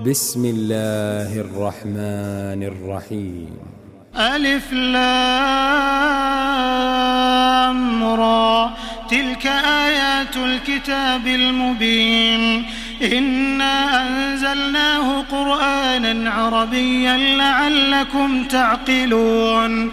بسم الله الرحمن الرحيم. ألف لام را. تلك آيات الكتاب المبين. إنا أنزلناه قرآنا عربيا لعلكم تعقلون.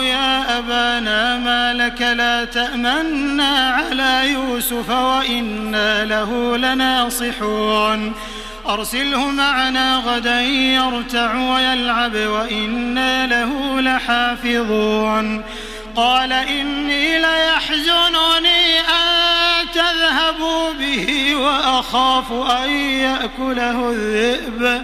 أبانا ما لك لا تأمنا على يوسف وإنا له لناصحون. أرسله معنا غدا يرتع ويلعب وإنا له لحافظون. قال إني ليحزنني أن تذهبوا به وأخاف أن يأكله الذئب.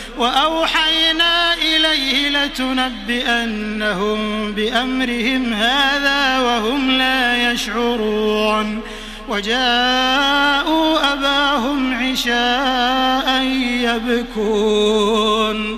وأوحينا إليه لتنبئنهم بأمرهم هذا وهم لا يشعرون. وجاءوا أباهم عشاء يبكون.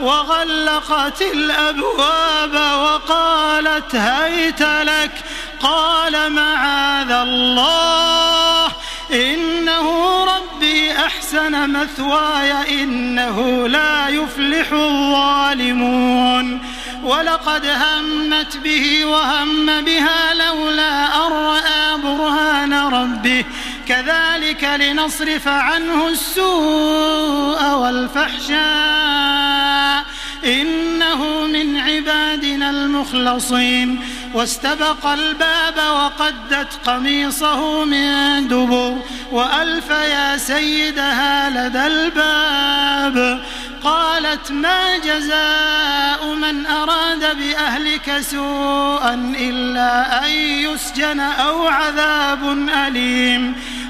وغلقت الأبواب وقالت هيت لك قال معاذ الله إنه ربي أحسن مثواي إنه لا يفلح الظالمون. ولقد همت به وهم بها لولا أن رأى برهان ربه كذلك لنصرف عنه السوء والفحشاء. إنه من عبادنا المخلصين. واستبق الباب وقدت قميصه من دبر. وألف يا سيدها لدى الباب. قالت ما جزاء من أراد بأهلك سوءا إلا أن يسجن أو عذاب أليم.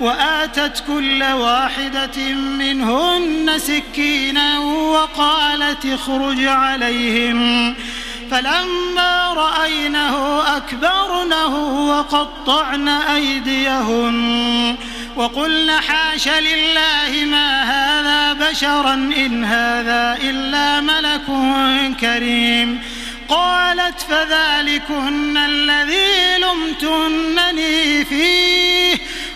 وآتت كل واحدة منهن سكينا وقالت اخرج عليهم. فلما رأينه أكبرنه وقطعن أيديهن. وقلن حاش لله ما هذا بشرا إن هذا إلا ملك كريم. قالت فذلكن الذي لمتنني فيه.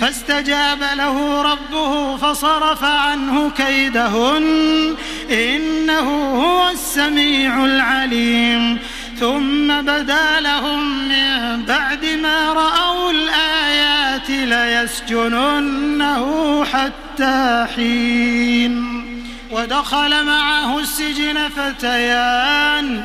فاستجاب له ربه فصرف عنه كيدهن إنه هو السميع العليم. ثم بدا لهم من بعد ما رأوا الآيات ليسجننه حتى حين. ودخل معه السجن فتيان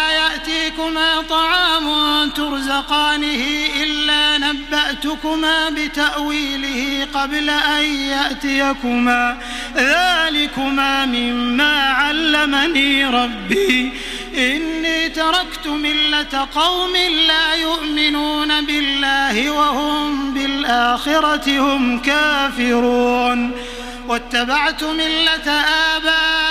يأتيكما طعام ترزقانه إلا نبأتكما بتأويله قبل أن يأتيكما. ذلكما مما علمني ربي. إني تركت ملة قوم لا يؤمنون بالله وهم بالآخرة هم كافرون. واتبعت ملة آبائي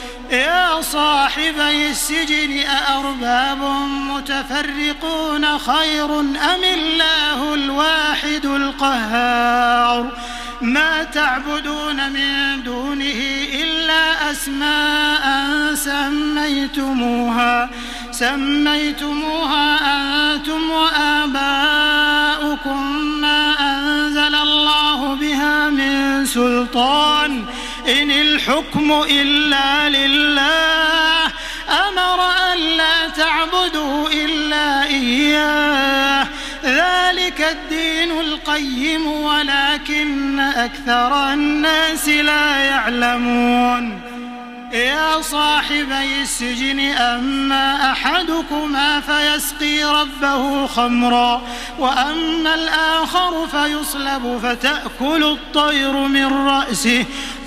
يا صاحبي السجن أأرباب متفرقون خير أم الله الواحد القهار؟ ما تعبدون من دونه إلا أسماء سميتموها سميتموها أنتم وآباؤكم ما أنزل الله بها من سلطان. إن الحكم إلا لله أمر أن لا تعبدوا إلا إياه. ذلك الدين القيم ولكن أكثر الناس لا يعلمون. يا صاحبي السجن أما أحدكما فيسقي ربه خمرا وأما الآخر فيصلب فتأكل الطير من رأسه.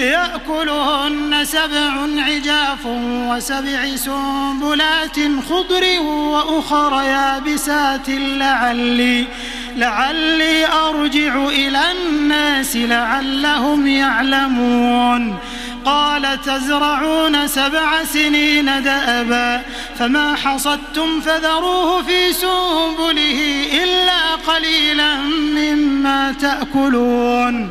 يأكلهن سبع عجاف وسبع سنبلات خضر وأخر يابسات لعلي لعلي أرجع إلى الناس لعلهم يعلمون. قال تزرعون سبع سنين دأبا فما حصدتم فذروه في سنبله إلا قليلا مما تأكلون.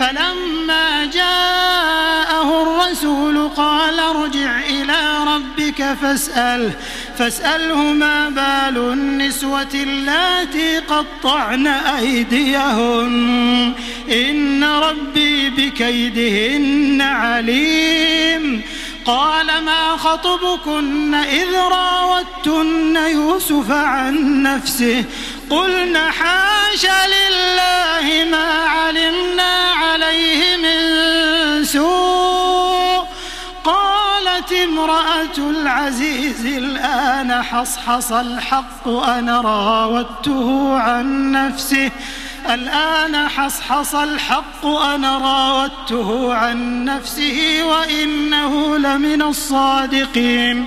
فلما جاءه الرسول قال ارجع إلى ربك فاسأله فاسأله ما بال النسوة اللاتي قطعن أيديهن؟ إن ربي بكيدهن عليم. قال ما خطبكن إذ راوتن يوسف عن نفسه؟ قلنا حاش لله ما علمنا. عليه من سوء. قالت امرأة العزيز الآن حصحص الحق أنا راودته عن نفسه. الآن حصحص الحق أنا راودته عن نفسه وإنه لمن الصادقين.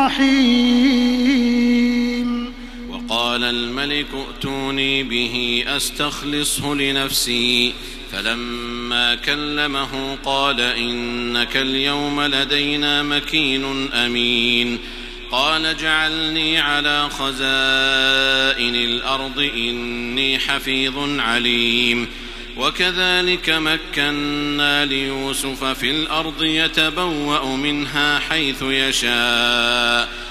الملك ائتوني به أستخلصه لنفسي. فلما كلمه قال إنك اليوم لدينا مكين أمين. قال اجعلني على خزائن الأرض إني حفيظ عليم. وكذلك مكنا ليوسف في الأرض يتبوأ منها حيث يشاء.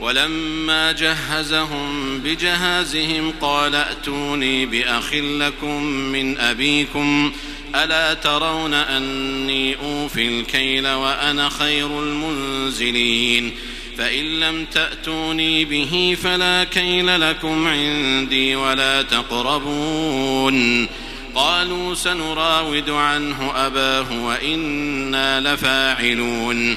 ولما جهزهم بجهازهم قال ائتوني بأخ لكم من أبيكم ألا ترون أني أوفي الكيل وأنا خير المنزلين فإن لم تأتوني به فلا كيل لكم عندي ولا تقربون قالوا سنراود عنه أباه وإنا لفاعلون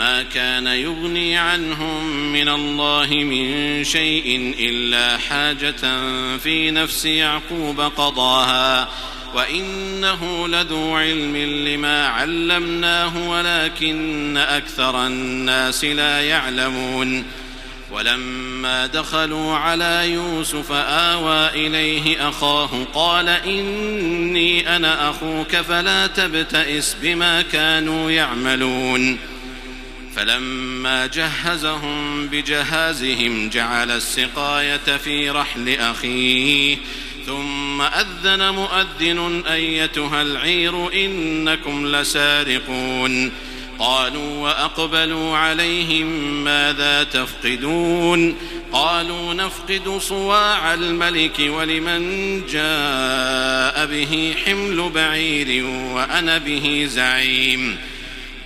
ما كان يغني عنهم من الله من شيء إلا حاجة في نفس يعقوب قضاها وإنه لذو علم لما علمناه ولكن أكثر الناس لا يعلمون ولما دخلوا على يوسف آوى إليه أخاه قال إني أنا أخوك فلا تبتئس بما كانوا يعملون فلما جهزهم بجهازهم جعل السقاية في رحل أخيه ثم أذن مؤذن أيتها العير إنكم لسارقون. قالوا وأقبلوا عليهم ماذا تفقدون؟ قالوا نفقد صواع الملك ولمن جاء به حمل بعير وأنا به زعيم.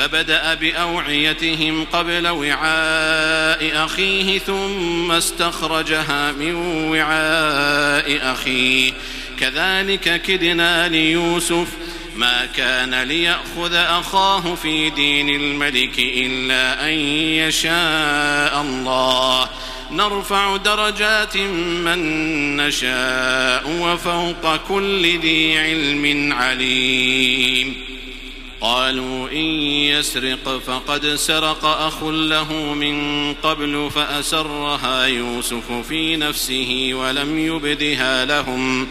فبدأ بأوعيتهم قبل وعاء أخيه ثم استخرجها من وعاء أخيه. كذلك كدنا ليوسف ما كان ليأخذ أخاه في دين الملك إلا أن يشاء الله. نرفع درجات من نشاء وفوق كل ذي علم عليم. قالوا إن يسرق فقد سرق أخ له من قبل فأسرها يوسف في نفسه ولم يبدها لهم.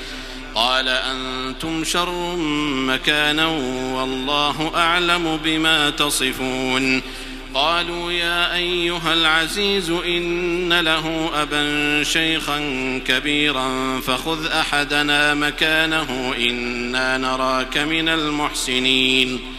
قال أنتم شر مكانا والله أعلم بما تصفون. قالوا يا أيها العزيز إن له أبا شيخا كبيرا فخذ أحدنا مكانه إنا نراك من المحسنين.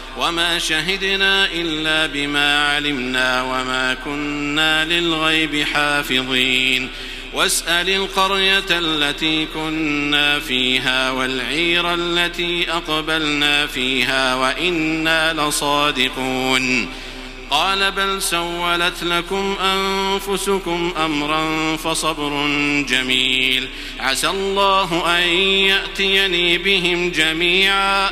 وما شهدنا إلا بما علمنا وما كنا للغيب حافظين واسأل القرية التي كنا فيها والعير التي أقبلنا فيها وإنا لصادقون قال بل سولت لكم أنفسكم أمرا فصبر جميل عسى الله أن يأتيني بهم جميعا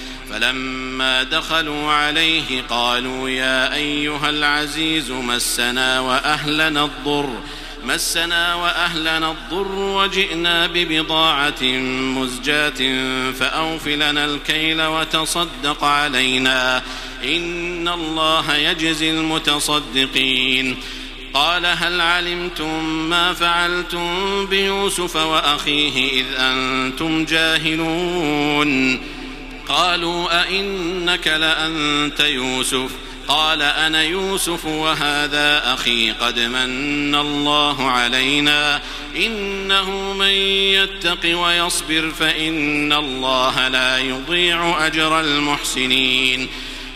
فلما دخلوا عليه قالوا يا أيها العزيز مسنا وأهلنا الضر مسنا وأهلنا الضر وجئنا ببضاعة مزجاة فأوفلنا الكيل وتصدق علينا إن الله يجزي المتصدقين. قال هل علمتم ما فعلتم بيوسف وأخيه إذ أنتم جاهلون؟ قالوا أئنك لأنت يوسف؟ قال أنا يوسف وهذا أخي قد من الله علينا. إنه من يتق ويصبر فإن الله لا يضيع أجر المحسنين.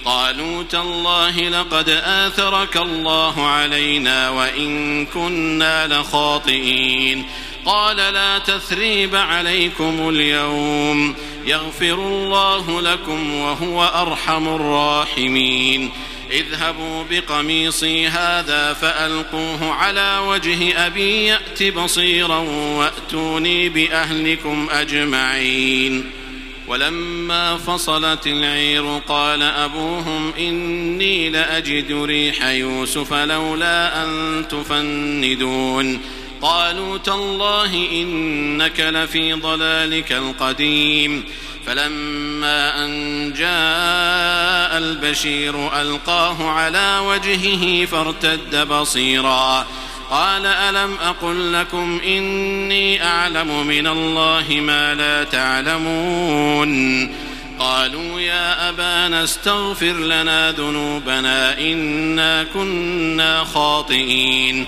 قالوا تالله لقد آثرك الله علينا وإن كنا لخاطئين. قال لا تثريب عليكم اليوم. يغفر الله لكم وهو أرحم الراحمين. اذهبوا بقميصي هذا فألقوه على وجه أبي يأت بصيرا وأتوني بأهلكم أجمعين. ولما فصلت العير قال أبوهم إني لأجد ريح يوسف لولا أن تفندون. قالوا تالله إنك لفي ضلالك القديم. فلما أن جاء البشير ألقاه على وجهه فارتد بصيراً. قال ألم أقل لكم إني أعلم من الله ما لا تعلمون. قالوا يا أبانا استغفر لنا ذنوبنا إنا كنا خاطئين.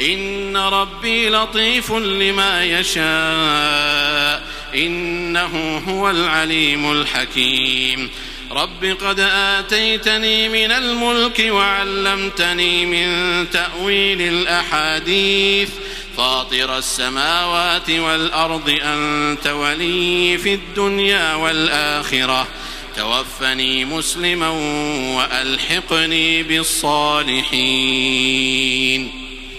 إن ربي لطيف لما يشاء. إنه هو العليم الحكيم. رب قد آتيتني من الملك وعلمتني من تأويل الأحاديث. فاطر السماوات والأرض أنت ولي في الدنيا والآخرة. توفني مسلما وألحقني بالصالحين.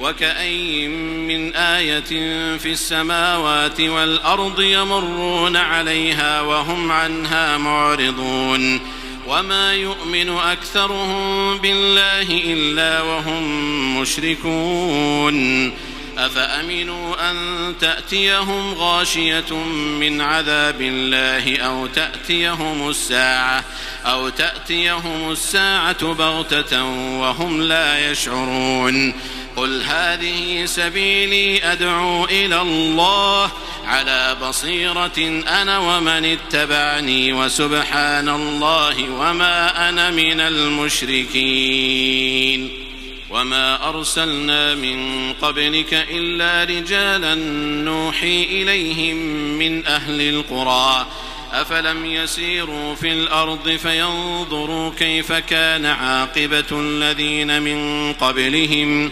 وكأي من آية في السماوات والأرض يمرون عليها وهم عنها معرضون وما يؤمن أكثرهم بالله إلا وهم مشركون أفأمنوا أن تأتيهم غاشية من عذاب الله أو تأتيهم الساعة أو تأتيهم الساعة بغتة وهم لا يشعرون قل هذه سبيلي أدعو إلى الله على بصيرة أنا ومن اتبعني وسبحان الله وما أنا من المشركين وما أرسلنا من قبلك إلا رجالا نوحي إليهم من أهل القرى أفلم يسيروا في الأرض فينظروا كيف كان عاقبة الذين من قبلهم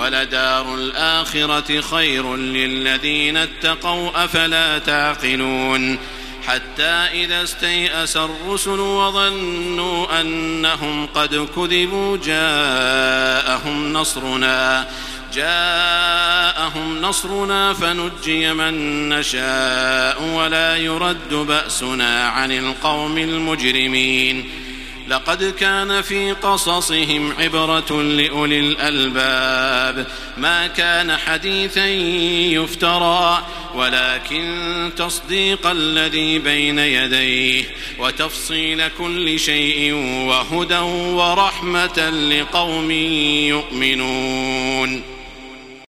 ولدار الآخرة خير للذين اتقوا أفلا تعقلون؟ حتى إذا استيأس الرسل وظنوا أنهم قد كذبوا جاءهم نصرنا جاءهم نصرنا فنجي من نشاء ولا يرد بأسنا عن القوم المجرمين. لقد كان في قصصهم عبرة لأولي الألباب. ما كان حديثا يفترى ولكن تصديق الذي بين يديه وتفصيل كل شيء وهدى ورحمة لقوم يؤمنون.